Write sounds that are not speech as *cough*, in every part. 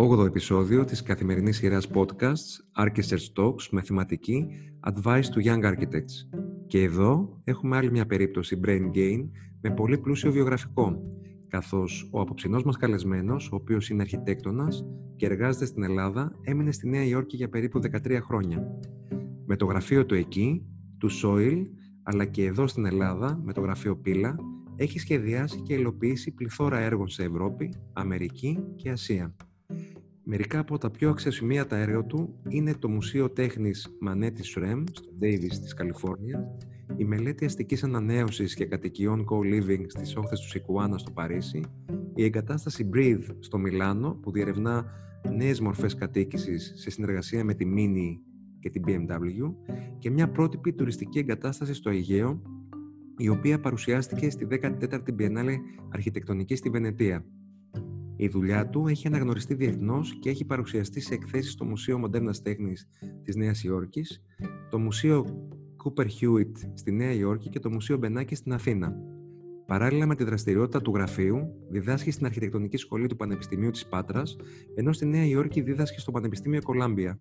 8ο επεισόδιο της καθημερινής σειράς podcasts Architects Talks με θεματική Advice to Young Architects. Και εδώ έχουμε άλλη μια περίπτωση brain gain με πολύ πλούσιο βιογραφικό, καθώς ο αποψινός μας καλεσμένος, ο οποίος είναι αρχιτέκτονας και εργάζεται στην Ελλάδα, έμεινε στη Νέα Υόρκη για περίπου 13 χρόνια. Με το γραφείο του εκεί, του Soil, αλλά και εδώ στην Ελλάδα, με το γραφείο Πύλα, έχει σχεδιάσει και υλοποιήσει πληθώρα έργων σε Ευρώπη, Αμερική και Ασία. Μερικά από τα πιο αξιοσημείωτα έργα του είναι το Μουσείο Τέχνης Μανέτης Σρέμ στο Davis της Καλιφόρνιας, η μελέτη αστικής ανανέωσης και κατοικιών co-living στις όχθες του Σικουάνα στο Παρίσι, η εγκατάσταση Breathe στο Μιλάνο που διερευνά νέες μορφές κατοίκησης σε συνεργασία με τη Mini και την BMW και μια πρότυπη τουριστική εγκατάσταση στο Αιγαίο η οποία παρουσιάστηκε στη 14η Biennale Αρχιτεκτονική στη Βενετία. Η δουλειά του έχει αναγνωριστεί διεθνώς και έχει παρουσιαστεί σε εκθέσεις στο Μουσείο Μοντέρνας Τέχνης της Νέας Υόρκης, το Μουσείο Cooper Hewitt στη Νέα Υόρκη και το Μουσείο Μπενάκη στην Αθήνα. Παράλληλα με τη δραστηριότητα του γραφείου, διδάσκει στην Αρχιτεκτονική Σχολή του Πανεπιστημίου της Πάτρας, ενώ στη Νέα Υόρκη δίδασκε στο Πανεπιστήμιο Κολάμπια.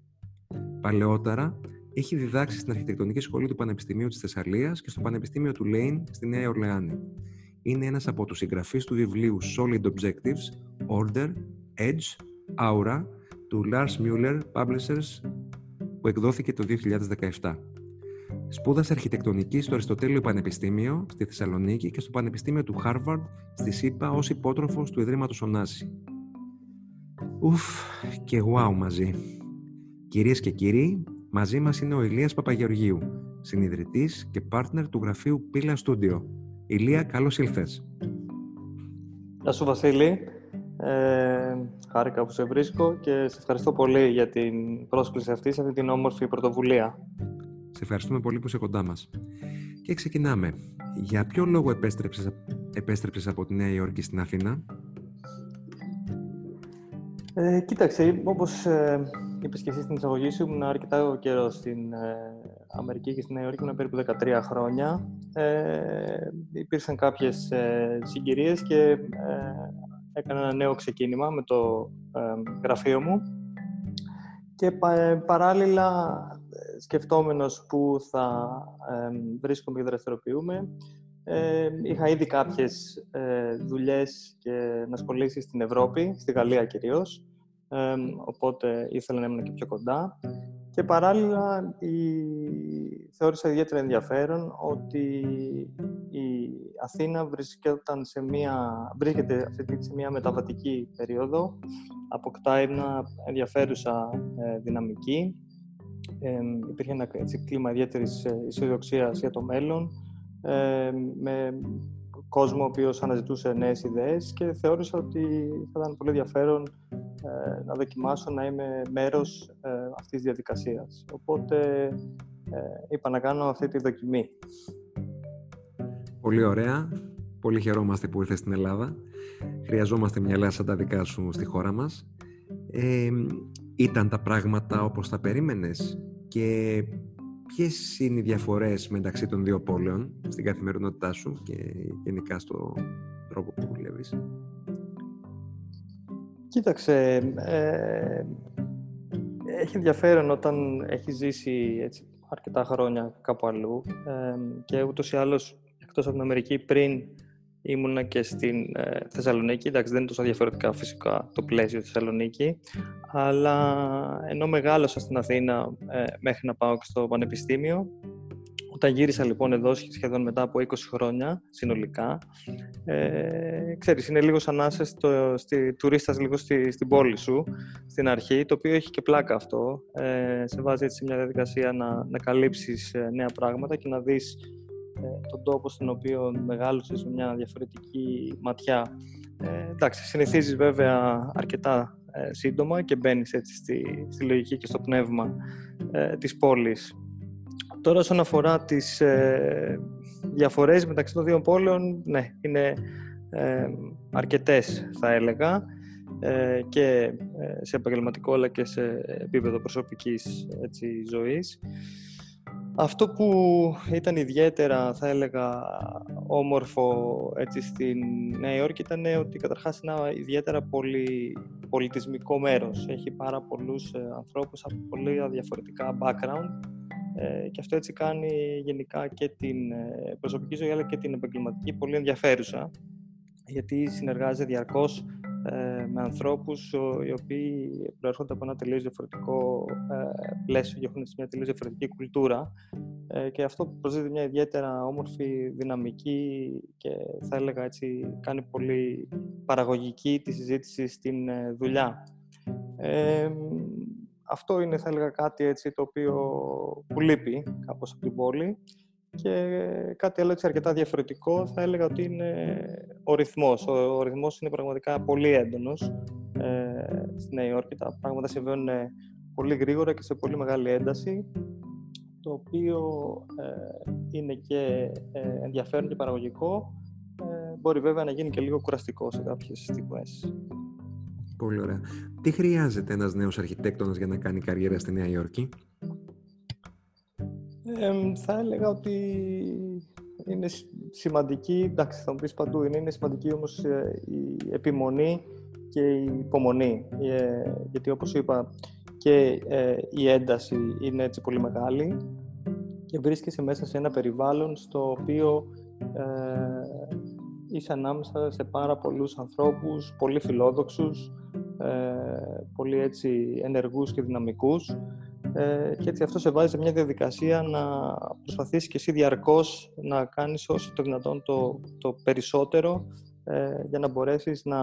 Παλαιότερα, έχει διδάξει στην Αρχιτεκτονική Σχολή του Πανεπιστημίου της Θεσσαλίας και στο Πανεπιστήμιο του Λέιν στη Νέα Ορλεάνη. Είναι ένας από τους συγγραφείς του βιβλίου Solid Objectives, Order, Edge, Aura του Lars Müller Publishers που εκδόθηκε το 2017. Σπούδασε αρχιτεκτονική στο Αριστοτέλειο Πανεπιστήμιο στη Θεσσαλονίκη και στο Πανεπιστήμιο του Χάρβαρντ στη ΣΥΠΑ ως υπότροφος του Ιδρύματος Ωνάση. Ουφ και wow μαζί. Κυρίες και κύριοι, μαζί μας είναι ο Ηλίας Παπαγεωργίου, συνειδητής και πάρτνερ του γραφείου Πύλα Studio. Ηλία, καλώς ήλθες. Γεια σου Βασίλη. Ε, χάρηκα που σε βρίσκω και σε ευχαριστώ πολύ για την πρόσκληση αυτή σε αυτή την όμορφη πρωτοβουλία. Σε ευχαριστούμε πολύ που είσαι κοντά μας. Και ξεκινάμε. Για ποιο λόγο επέστρεψες, επέστρεψες από τη Νέα Υόρκη στην Αθήνα; Ε, κοίταξε, όπως ε, είπες και εσύ στην εισαγωγή σου, ήμουν αρκετά καιρό στην ε, Αμερική και στη Νέα Υόρκη, ήμουν περίπου 13 χρόνια. Ε, υπήρξαν κάποιες ε, συγκυρίες και ε, έκανα ένα νέο ξεκίνημα με το γραφείο μου. Και παράλληλα σκεφτόμενος που θα βρίσκομαι και δραστηριοποιούμε είχα ήδη κάποιες ε, δουλειές και να ασχολήσει στην Ευρώπη, στη Γαλλία κυρίως. Οπότε ήθελα να ήμουν και πιο κοντά και παράλληλα η... θεώρησα ιδιαίτερα ενδιαφέρον ότι η Αθήνα βρίσκεται σε μια, βρίσκεται αυτή σε μια μεταβατική περίοδο, αποκτά ένα ενδιαφέρουσα ε, δυναμική. Ε, υπήρχε ένα έτσι, κλίμα ιδιαίτερης ε, αισιοδοξία για το μέλλον, ε, με κόσμο ο οποίος αναζητούσε νέες ιδέες και θεώρησα ότι θα ήταν πολύ ενδιαφέρον ε, να δοκιμάσω να είμαι μέρος ε, αυτής της διαδικασίας. Οπότε ε, είπα να κάνω αυτή τη δοκιμή. Πολύ ωραία. Πολύ χαιρόμαστε που ήρθες στην Ελλάδα. Χρειαζόμαστε μυαλά σαν τα δικά σου στη χώρα μας. Ε, ήταν τα πράγματα όπως τα περίμενες και ποιες είναι οι διαφορές μεταξύ των δύο πόλεων στην καθημερινότητά σου και γενικά στο τρόπο που δουλεύεις; Κοίταξε, ε, έχει ενδιαφέρον όταν έχει ζήσει έτσι, αρκετά χρόνια κάπου αλλού ε, και ούτως ή άλλως εκτός από την Αμερική πριν ήμουνα και στην ε, Θεσσαλονίκη. Εντάξει, δεν είναι τόσο διαφορετικά φυσικά το πλαίσιο της Θεσσαλονίκη, αλλά ενώ μεγάλωσα στην Αθήνα ε, μέχρι να πάω και στο Πανεπιστήμιο, όταν γύρισα λοιπόν εδώ σχεδόν μετά από 20 χρόνια συνολικά, ε, ξέρεις, είναι λίγο σαν να είσαι στο, στη, τουρίστας λίγο στη, στην πόλη σου, στην αρχή, το οποίο έχει και πλάκα αυτό. Ε, σε βάζει έτσι μια διαδικασία να, να καλύψεις ε, νέα πράγματα και να δεις ε, τον τόπο στον οποίο μεγάλωσες με μια διαφορετική ματιά. Ε, εντάξει, συνηθίζεις βέβαια αρκετά ε, σύντομα και μπαίνεις έτσι στη, στη λογική και στο πνεύμα ε, της πόλης. Τώρα όσον αφορά τις ε, διαφορές μεταξύ των δύο πόλεων, ναι, είναι ε, αρκετές θα έλεγα ε, και σε επαγγελματικό αλλά και σε επίπεδο προσωπικής έτσι, ζωής. Αυτό που ήταν ιδιαίτερα, θα έλεγα, όμορφο έτσι, στην Νέα Υόρκη ήταν ότι καταρχάς είναι ένα ιδιαίτερα πολύ πολιτισμικό μέρος. Έχει πάρα πολλούς ε, ανθρώπους από πολύ διαφορετικά background ε, και αυτό έτσι κάνει γενικά και την ε, προσωπική ζωή αλλά και την επαγγελματική πολύ ενδιαφέρουσα γιατί συνεργάζεται διαρκώς ε, με ανθρώπους οι οποίοι προέρχονται από ένα τελείως διαφορετικό ε, πλαίσιο και έχουν μια τελείως διαφορετική κουλτούρα ε, και αυτό προσδίδει μια ιδιαίτερα όμορφη, δυναμική και θα έλεγα έτσι κάνει πολύ παραγωγική τη συζήτηση στην δουλειά. Αυτό είναι θα έλεγα κάτι έτσι το οποίο που λείπει κάπως από την πόλη και κάτι άλλο έτσι αρκετά διαφορετικό θα έλεγα ότι είναι ο ρυθμός. Ο, ο ρυθμός είναι πραγματικά πολύ έντονος ε, στη Νέα Υόρκη. Τα πράγματα συμβαίνουν πολύ γρήγορα και σε πολύ μεγάλη ένταση το οποίο ε, είναι και ε, ενδιαφέρον και παραγωγικό. Ε, μπορεί βέβαια να γίνει και λίγο κουραστικό σε κάποιες στιγμές. Πολύ ωραία. Τι χρειάζεται ένας νέος αρχιτέκτονας για να κάνει καριέρα στη Νέα Υόρκη; θα έλεγα ότι είναι σημαντική, εντάξει θα μου πεις παντού, είναι, είναι σημαντική όμως ε, η επιμονή και η υπομονή. Ε, γιατί όπως είπα και ε, η ένταση είναι έτσι πολύ μεγάλη και βρίσκεσαι μέσα σε ένα περιβάλλον στο οποίο ε, είσαι ανάμεσα σε πάρα πολλούς ανθρώπους, πολύ φιλόδοξους, πολύ έτσι ενεργούς και δυναμικούς ε, και έτσι αυτό σε βάζει σε μια διαδικασία να προσπαθείς και εσύ διαρκώς να κάνεις όσο το δυνατόν το, το περισσότερο ε, για να μπορέσεις να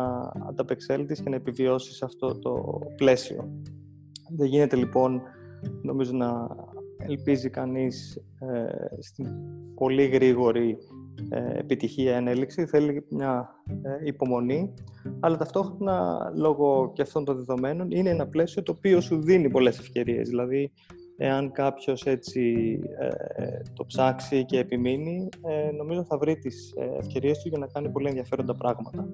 ανταπεξέλθεις και να επιβιώσεις αυτό το πλαίσιο. Δεν γίνεται λοιπόν νομίζω να ελπίζει κανείς ε, στην πολύ γρήγορη ε, επιτυχία ενέλιξη, θέλει μια ε, υπομονή, αλλά ταυτόχρονα λόγω και αυτών των δεδομένων είναι ένα πλαίσιο το οποίο σου δίνει πολλές ευκαιρίες. Δηλαδή, εάν κάποιος έτσι ε, το ψάξει και επιμείνει, νομίζω θα βρει τις ευκαιρίες του για να κάνει πολύ ενδιαφέροντα πράγματα.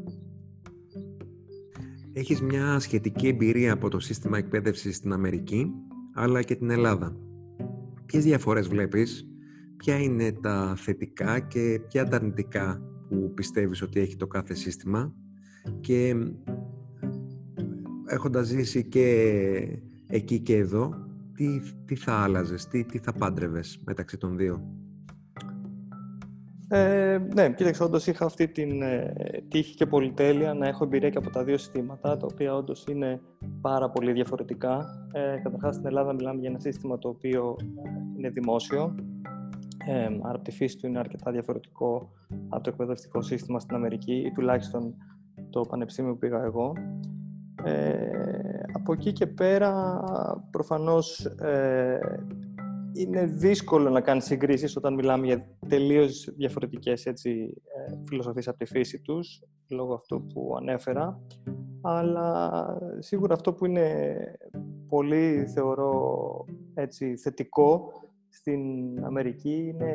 Έχεις μια σχετική εμπειρία από το σύστημα εκπαίδευσης στην Αμερική, αλλά και την Ελλάδα. Ποιες διαφορές βλέπεις; Ποια είναι τα θετικά και ποια τα αρνητικά που πιστεύεις ότι έχει το κάθε σύστημα και έχοντας ζήσει και εκεί και εδώ, τι, τι θα άλλαζες, τι, τι θα πάντρευες μεταξύ των δύο; Ε, ναι, κοίταξε, όντως είχα αυτή την ε, τύχη και πολυτέλεια να έχω εμπειρία και από τα δύο συστήματα, τα οποία όντως είναι πάρα πολύ διαφορετικά. Ε, καταρχάς, στην Ελλάδα μιλάμε για ένα σύστημα το οποίο είναι δημόσιο, ε, άρα από τη φύση του είναι αρκετά διαφορετικό από το εκπαιδευτικό σύστημα στην Αμερική ή τουλάχιστον το πανεπιστήμιο που πήγα εγώ. Ε, από εκεί και πέρα προφανώς ε, είναι δύσκολο να κάνεις συγκρίσεις όταν μιλάμε για τελείως διαφορετικές έτσι, ε, φιλοσοφίες από τη φύση τους, λόγω αυτού που ανέφερα. Αλλά σίγουρα αυτό που είναι πολύ, θεωρώ, έτσι, θετικό στην Αμερική είναι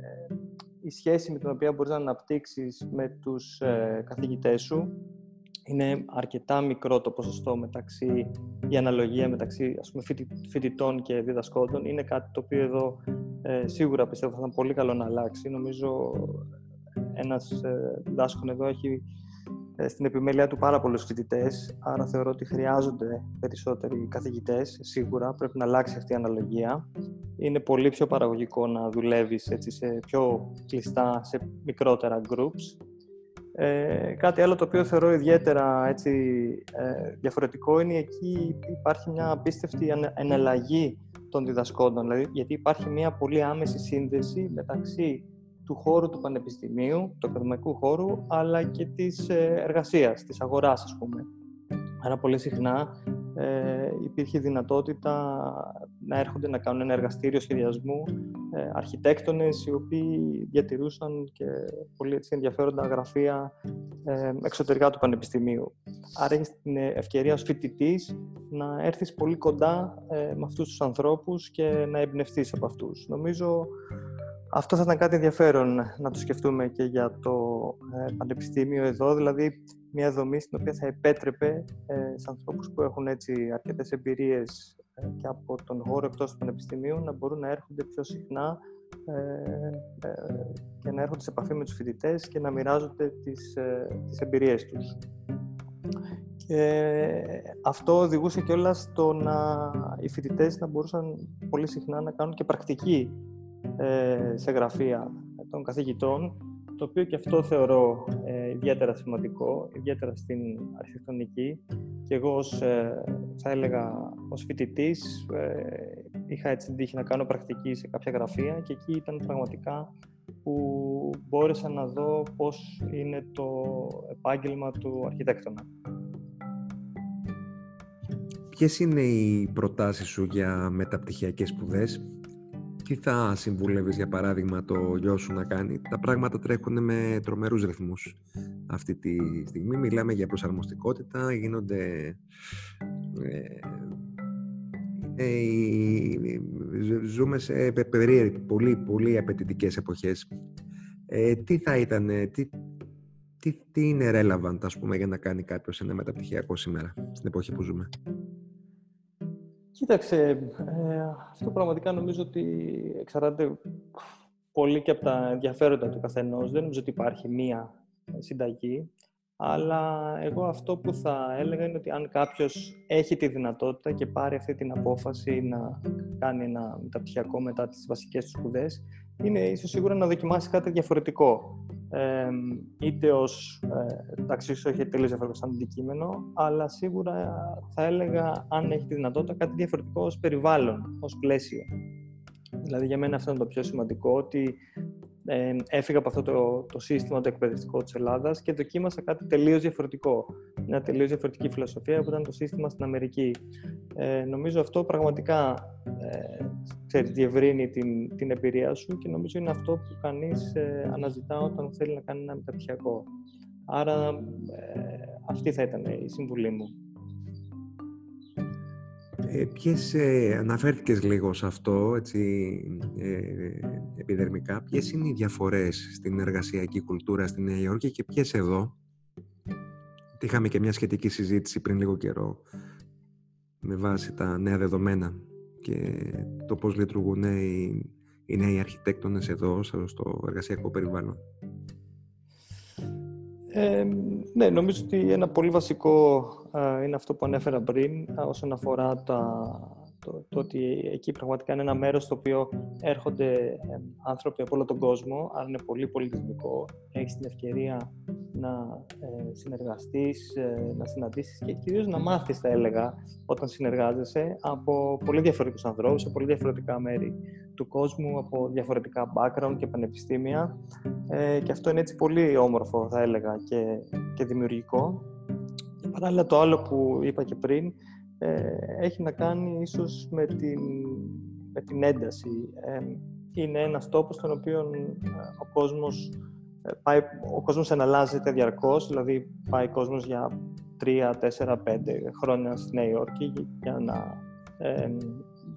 ε, η σχέση με την οποία μπορείς να αναπτύξεις με τους ε, καθηγητές σου. Είναι αρκετά μικρό το ποσοστό μεταξύ, η αναλογία μεταξύ ας πούμε, φοιτητών και διδασκόντων. Είναι κάτι το οποίο εδώ ε, σίγουρα πιστεύω θα ήταν πολύ καλό να αλλάξει. Νομίζω ένας ε, διδάσκον εδώ έχει ε, στην επιμέλεια του πάρα πολλούς φοιτητές, άρα θεωρώ ότι χρειάζονται περισσότεροι καθηγητές, σίγουρα πρέπει να αλλάξει αυτή η αναλογία. Είναι πολύ πιο παραγωγικό να δουλεύεις έτσι, σε πιο κλειστά, σε μικρότερα groups. Ε, κάτι άλλο το οποίο θεωρώ ιδιαίτερα έτσι, ε, διαφορετικό είναι εκεί υπάρχει μια απίστευτη εναλλαγή των διδασκόντων, δηλαδή, γιατί υπάρχει μια πολύ άμεση σύνδεση μεταξύ του χώρου του πανεπιστημίου, του ακαδημαϊκού χώρου, αλλά και της ε, εργασίας, της αγοράς, ας πούμε. Άρα πολύ συχνά ε, υπήρχε δυνατότητα να έρχονται να κάνουν ένα εργαστήριο σχεδιασμού ε, αρχιτέκτονες οι οποίοι διατηρούσαν και πολύ έτσι, ενδιαφέροντα γραφεία ε, εξωτερικά του Πανεπιστημίου. Άρα έχεις την ευκαιρία ως φοιτητής να έρθεις πολύ κοντά ε, με αυτούς τους ανθρώπους και να εμπνευστείς από αυτούς. Νομίζω αυτό θα ήταν κάτι ενδιαφέρον να το σκεφτούμε και για το ε, πανεπιστήμιο εδώ, δηλαδή μια δομή στην οποία θα επέτρεπε ε, σε ανθρώπους που έχουν έτσι αρκετές εμπειρίες και από τον χώρο εκτός του Πανεπιστημίου να μπορούν να έρχονται πιο συχνά και να έρχονται σε επαφή με τους φοιτητές και να μοιράζονται τις, τις εμπειρίες τους. Και αυτό οδηγούσε και όλα στο να οι φοιτητές να μπορούσαν πολύ συχνά να κάνουν και πρακτική ε, σε γραφεία των καθηγητών, το οποίο και αυτό θεωρώ ε, ιδιαίτερα σημαντικό, ιδιαίτερα στην αρχιτεκτονική. Και εγώ, ως, ε, θα έλεγα, ως φοιτητής, είχα έτσι την τύχη να κάνω πρακτική σε κάποια γραφεία και εκεί ήταν πραγματικά που μπόρεσα να δω πώς είναι το επάγγελμα του αρχιτέκτονα. Ποιες είναι οι προτάσεις σου για μεταπτυχιακές σπουδές, τι θα συμβουλεύεις για παράδειγμα το γιο σου να κάνει; Τα πράγματα τρέχουν με τρομερούς ρυθμούς αυτή τη στιγμή. Μιλάμε για προσαρμοστικότητα, γίνονται... Ε, ε, ζούμε σε πολύ, πολύ απαιτητικές εποχές. Ε, τι θα ήταν, τι, τι, τι είναι relevant, ας πούμε, για να κάνει κάποιος ένα μεταπτυχιακό σήμερα, στην εποχή που ζούμε; Κοίταξε, ε, αυτό πραγματικά νομίζω ότι εξαρτάται πολύ και από τα ενδιαφέροντα του καθενός. Δεν νομίζω ότι υπάρχει μία συνταγή. Αλλά εγώ αυτό που θα έλεγα είναι ότι αν κάποιος έχει τη δυνατότητα και πάρει αυτή την απόφαση να κάνει ένα μεταπτυχιακό μετά τις βασικές του σπουδές, είναι ίσως σίγουρα να δοκιμάσει κάτι διαφορετικό ε, είτε ως, ε, εντάξει, ίσως έχει τελείως διαφορετικό σαν αντικείμενο, αλλά σίγουρα θα έλεγα, αν έχει τη δυνατότητα, κάτι διαφορετικό ως περιβάλλον, ως πλαίσιο. Δηλαδή, για μένα αυτό είναι το πιο σημαντικό, ότι ε, έφυγα από αυτό το, το σύστημα το εκπαιδευτικό της Ελλάδας και δοκίμασα κάτι τελείως διαφορετικό. Μια τελείως διαφορετική φιλοσοφία που ήταν το σύστημα στην Αμερική. Ε, νομίζω αυτό πραγματικά ε, ξέρεις, διευρύνει την, την εμπειρία σου και νομίζω είναι αυτό που κανείς ε, αναζητά όταν θέλει να κάνει ένα μεταπτυχιακό. Άρα ε, αυτή θα ήταν η συμβουλή μου. Ε, ποιες, ε, αναφέρθηκες λίγο σε αυτό, έτσι, ε, επιδερμικά. Ποιες είναι οι διαφορές στην εργασιακή κουλτούρα στη Νέα Υόρκη και ποιες εδώ; Είχαμε και μια σχετική συζήτηση πριν λίγο καιρό με βάση τα νέα δεδομένα και το πώς λειτουργούν οι, οι νέοι αρχιτέκτονες εδώ στο εργασιακό περιβάλλον. Ε, ναι, νομίζω ότι ένα πολύ βασικό είναι αυτό που ανέφερα πριν όσον αφορά τα, το, το, ότι εκεί πραγματικά είναι ένα μέρος στο οποίο έρχονται άνθρωποι από όλο τον κόσμο, άρα είναι πολύ πολιτισμικό. Έχεις την ευκαιρία να ε, συνεργαστείς, ε, να συναντήσεις και κυρίως να μάθεις, θα έλεγα, όταν συνεργάζεσαι από πολύ διαφορετικούς ανθρώπους, σε πολύ διαφορετικά μέρη του κόσμου, από διαφορετικά background και πανεπιστήμια ε, και αυτό είναι έτσι πολύ όμορφο, θα έλεγα, και, και δημιουργικό. Και παράλληλα το άλλο που είπα και πριν, ε, έχει να κάνει ίσως με την, με την ένταση. Ε, είναι ένας τόπος στον οποίο ε, ο κόσμος, πάει, ο κόσμος αναλάζεται διαρκώς, δηλαδή πάει ο κόσμος για τρία, τέσσερα, πέντε χρόνια στη Νέα Υόρκη για να ε,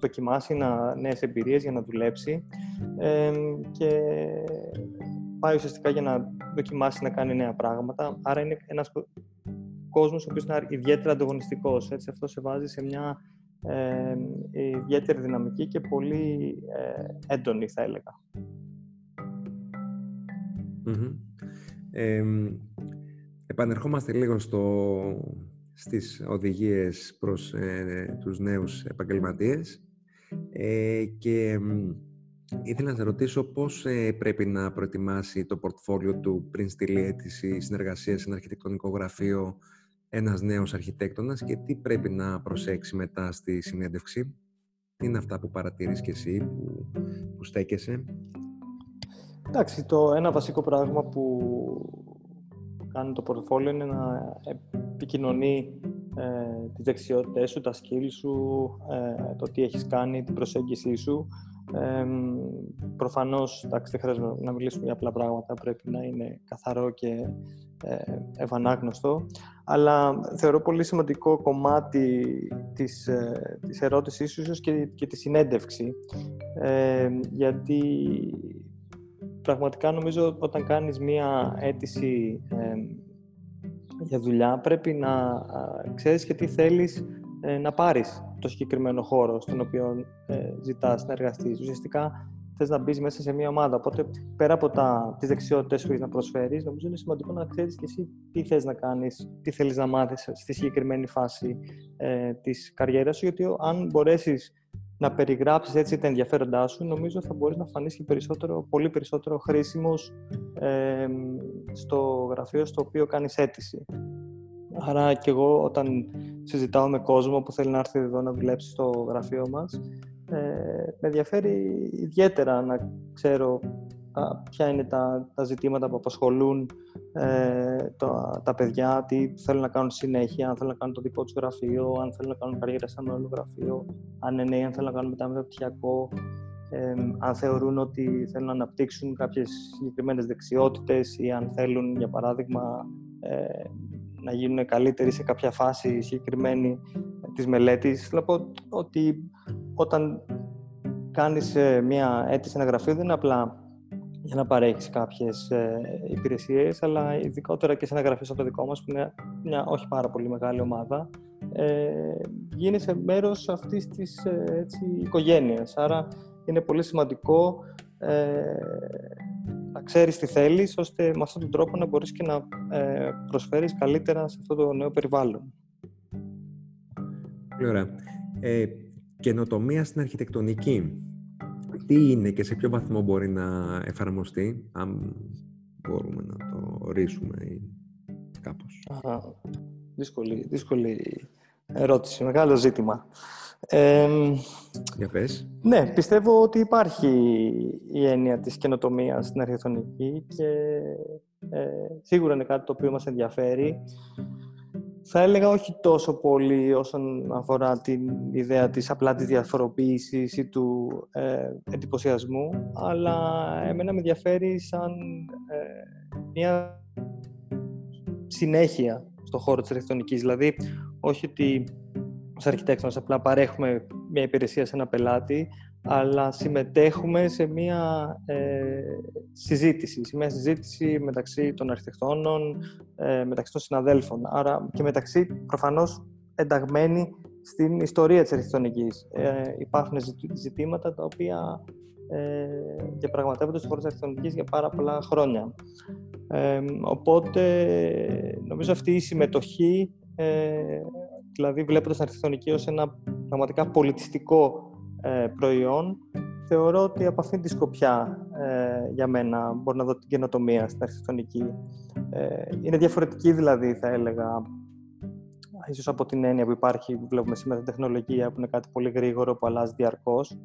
δοκιμάσει να, νέες εμπειρίες, για να δουλέψει και πάει ουσιαστικά για να δοκιμάσει να κάνει νέα πράγματα. Άρα είναι ένας κόσμος ο οποίος είναι ιδιαίτερα ανταγωνιστικός. Αυτό σε βάζει σε μια ε, ιδιαίτερη δυναμική και πολύ ε, έντονη, θα έλεγα. Επανερχόμαστε λίγο στο, στις οδηγίες προς ε, τους νέους επαγγελματίες ε, και ήθελα να σε ρωτήσω πώς ε, πρέπει να προετοιμάσει το πορτφόλιο του πριν στείλει αίτηση συνεργασία σε ένα αρχιτεκτονικό γραφείο ένας νέος αρχιτέκτονας και τι πρέπει να προσέξει μετά στη συνέντευξη. Τι είναι αυτά που παρατηρείς και εσύ, που, που στέκεσαι; Εντάξει, το ένα βασικό πράγμα που κάνει το πορτοφόλιο είναι να επικοινωνεί ε, τις δεξιότητες σου, τα skills σου, ε, το τι έχεις κάνει, την προσέγγιση σου. Ε, προφανώς, εντάξει, δεν χρειάζεται να μιλήσουμε για απλά πράγματα, πρέπει να είναι καθαρό και ε, ευανάγνωστο, αλλά θεωρώ πολύ σημαντικό κομμάτι της, ε, της ερώτησής σου και, και της συνέντευξη, ε, γιατί πραγματικά νομίζω όταν κάνεις μία αίτηση για δουλειά πρέπει να ξέρεις και τι θέλεις ε, να πάρεις το συγκεκριμένο χώρο στον οποίο ε, ζητάς να εργαστείς. Ουσιαστικά θες να μπεις μέσα σε μια ομάδα. Οπότε, πέρα από τα, τις δεξιότητες που έχεις να προσφέρεις, νομίζω είναι σημαντικό να ξέρεις και εσύ τι θες να κάνεις, τι θέλεις να μάθεις στη συγκεκριμένη φάση ε, της καριέρας σου, γιατί αν μπορέσεις να περιγράψεις έτσι τα ενδιαφέροντά σου, νομίζω θα μπορείς να φανείς και περισσότερο, πολύ περισσότερο χρήσιμος ε, στο γραφείο στο οποίο κάνεις αίτηση. Άρα και εγώ όταν συζητάω με κόσμο που θέλει να έρθει εδώ να δουλέψει στο γραφείο μας, ε, με ενδιαφέρει ιδιαίτερα να ξέρω ποια είναι τα, τα ζητήματα που απασχολούν ε, τα, τα παιδιά, τι θέλουν να κάνουν συνέχεια, αν θέλουν να κάνουν το δικό τους γραφείο, αν θέλουν να κάνουν καριέρα σε ένα άλλο γραφείο, αν είναι νέοι, αν θέλουν να κάνουν μεταπτυχιακό, ε, αν θεωρούν ότι θέλουν να αναπτύξουν κάποιες συγκεκριμένες δεξιότητες ή αν θέλουν, για παράδειγμα, ε, να γίνουν καλύτεροι σε κάποια φάση συγκεκριμένη της μελέτης. Θέλω πω ότι όταν κάνεις ε, μια αίτηση ένα γραφείο δεν είναι απλά για να παρέχεις κάποιες ε, υπηρεσίες, αλλά ειδικότερα και σε ένα γραφείο σαν το δικό μας, που είναι μια όχι πάρα πολύ μεγάλη ομάδα, ε, γίνεσαι μέρος αυτής της ε, έτσι, οικογένειας. Άρα είναι πολύ σημαντικό ε, να ξέρεις τι θέλεις, ώστε με αυτόν τον τρόπο να μπορείς και να ε, προσφέρεις καλύτερα σε αυτό το νέο περιβάλλον. Πολύ ωραία. Ε, καινοτομία στην αρχιτεκτονική. Τι είναι και σε ποιο βαθμό μπορεί να εφαρμοστεί, αν μπορούμε να το ορίσουμε ή κάπως. Α, δύσκολη, δύσκολη ερώτηση, μεγάλο ζήτημα. Ε, Για πες. Ναι, πιστεύω ότι υπάρχει η έννοια της καινοτομίας στην αρχιτεκτονική και ε, σίγουρα είναι κάτι το οποίο μας ενδιαφέρει. Θα έλεγα όχι τόσο πολύ όσον αφορά την ιδέα της απλά της διαφοροποίησης ή του ε, εντυπωσιασμού, αλλά εμένα με ενδιαφέρει σαν ε, μια συνέχεια στο χώρο της αρχιτεκτονικής. Δηλαδή, όχι ότι ως αρχιτέκτονας απλά παρέχουμε μια υπηρεσία σε ένα πελάτη, αλλά συμμετέχουμε σε μια ε, συζήτηση, σε μια συζήτηση μεταξύ των αρχιτεκτόνων, ε, μεταξύ των συναδέλφων, άρα και μεταξύ προφανώς ενταγμένοι στην ιστορία της αρχιτεκτονικής. Ε, υπάρχουν ζητήματα τα οποία ε, διαπραγματεύονται στο χώρο της αρχιτεκτονικής για πάρα πολλά χρόνια. Ε, οπότε, νομίζω αυτή η συμμετοχή, ε, δηλαδή βλέποντας την αρχιτεκτονική ως ένα πραγματικά πολιτιστικό ε, προϊόν, θεωρώ ότι από αυτήν τη σκοπιά ε, για μένα μπορώ να δω την καινοτομία στην αρχιτεκτονική. Ε, είναι διαφορετική δηλαδή, θα έλεγα, ίσως από την έννοια που υπάρχει, που βλέπουμε σήμερα την τεχνολογία, που είναι κάτι πολύ γρήγορο, που αλλάζει διαρκώς.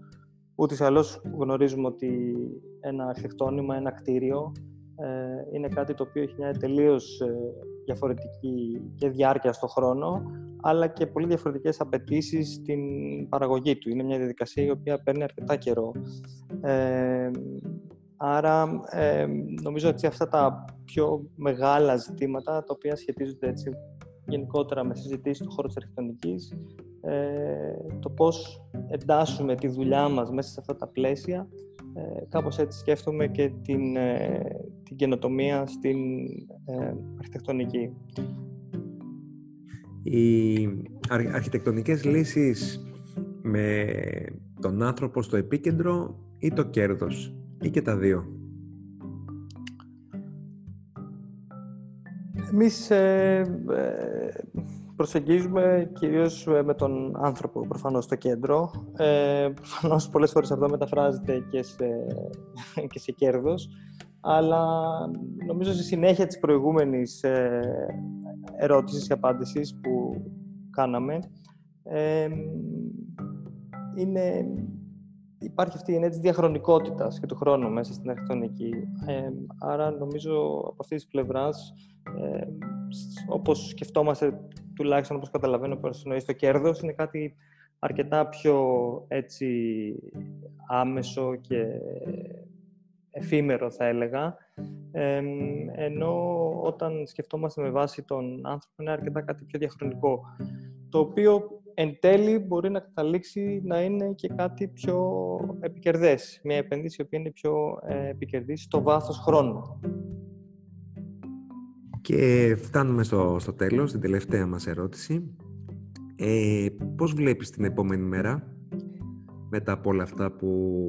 Ούτε ή άλλως γνωρίζουμε ότι ένα αρχιτεκτόνημα, ένα κτίριο, ε, είναι κάτι το οποίο έχει μια τελείως ε, διαφορετική και διάρκεια στο χρόνο, αλλά και πολύ διαφορετικές απαιτήσεις στην παραγωγή του. Είναι μια διαδικασία η οποία παίρνει αρκετά καιρό. Ε, άρα, ε, νομίζω ότι αυτά τα πιο μεγάλα ζητήματα, τα οποία σχετίζονται έτσι γενικότερα με συζητήσεις του χώρου της αρχιτεκτονικής, ε, το πώς εντάσσουμε τη δουλειά μας μέσα σε αυτά τα πλαίσια, ε, κάπως έτσι σκέφτομαι και την, ε, την καινοτομία στην ε, αρχιτεκτονική. Οι αρχιτεκτονικές λύσεις με τον άνθρωπο στο επίκεντρο ή το κέρδος ή και τα δύο; Εμείς ε, προσεγγίζουμε κυρίως με τον άνθρωπο προφανώς στο κέντρο. Ε, προφανώς πολλές φορές αυτό μεταφράζεται και σε, *laughs* και σε κέρδος, αλλά νομίζω στη συνέχεια της προηγούμενης ε, ερώτησης και απάντησης που κάναμε, ε, είναι, υπάρχει αυτή η ενέργεια της διαχρονικότητας και του χρόνου μέσα στην αρχιτεκτονική. Ε, άρα νομίζω από αυτής της πλευράς, ε, όπως σκεφτόμαστε τουλάχιστον όπως καταλαβαίνω πως εννοείς το κέρδος, είναι κάτι αρκετά πιο έτσι άμεσο και εφήμερος θα έλεγα. ενώ όταν σκεφτόμαστε με βάση τον άνθρωπο είναι αρκετά κάτι πιο διαχρονικό. Το οποίο εν τέλει μπορεί να καταλήξει να είναι και κάτι πιο επικερδές. Μια επένδυση η οποία είναι πιο ε, επικερδής στο βάθος χρόνου. Και φτάνουμε στο, στο τέλος, την τελευταία μας ερώτηση. Ε, πώς βλέπεις την επόμενη μέρα μετά από όλα αυτά που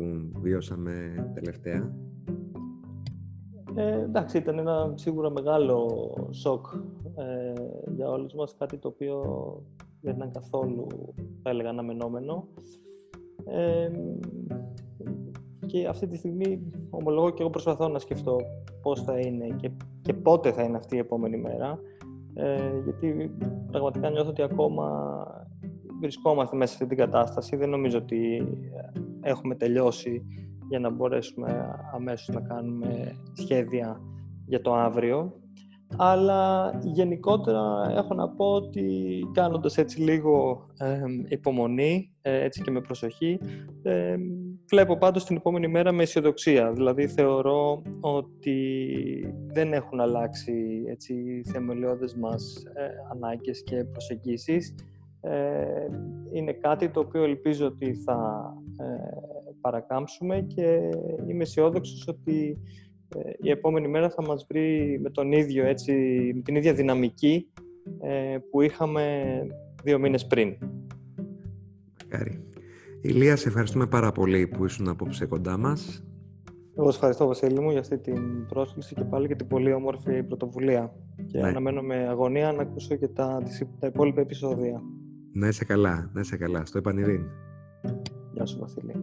βιώσαμε τελευταία; Ε, εντάξει, ήταν ένα σίγουρα μεγάλο σοκ ε, για όλους μας, κάτι το οποίο δεν ήταν καθόλου, θα έλεγα, αναμενόμενο. Ε, και αυτή τη στιγμή ομολογώ και εγώ προσπαθώ να σκεφτώ πώς θα είναι και, και πότε θα είναι αυτή η επόμενη μέρα. Ε, γιατί πραγματικά νιώθω ότι ακόμα βρισκόμαστε μέσα σε αυτή την κατάσταση. Δεν νομίζω ότι έχουμε τελειώσει για να μπορέσουμε αμέσως να κάνουμε σχέδια για το αύριο. Αλλά γενικότερα έχω να πω ότι κάνοντας έτσι λίγο υπομονή, ε, έτσι και με προσοχή, ε, βλέπω πάντως την επόμενη μέρα με αισιοδοξία. Δηλαδή θεωρώ ότι δεν έχουν αλλάξει έτσι, οι θεμελιώδες μας ε, ανάγκες και προσεγγίσεις. Ε, είναι κάτι το οποίο ελπίζω ότι θα παρακάμψουμε και είμαι αισιόδοξος ότι ε, η επόμενη μέρα θα μας βρει με, τον ίδιο, έτσι, με την ίδια δυναμική ε, που είχαμε δύο μήνες πριν. Μακάρι. Ηλία, σε ευχαριστούμε πάρα πολύ που ήσουν απόψε κοντά μας. Εγώ ευχαριστώ, Βασίλη μου, για αυτή την πρόσκληση και πάλι για την πολύ όμορφη πρωτοβουλία. Και ναι. αναμένω με αγωνία να ακούσω και τα, τα υπόλοιπα επεισόδια. Να είσαι καλά, να είσαι καλά. Στο επανειδήν. Γεια σου, Βασίλη.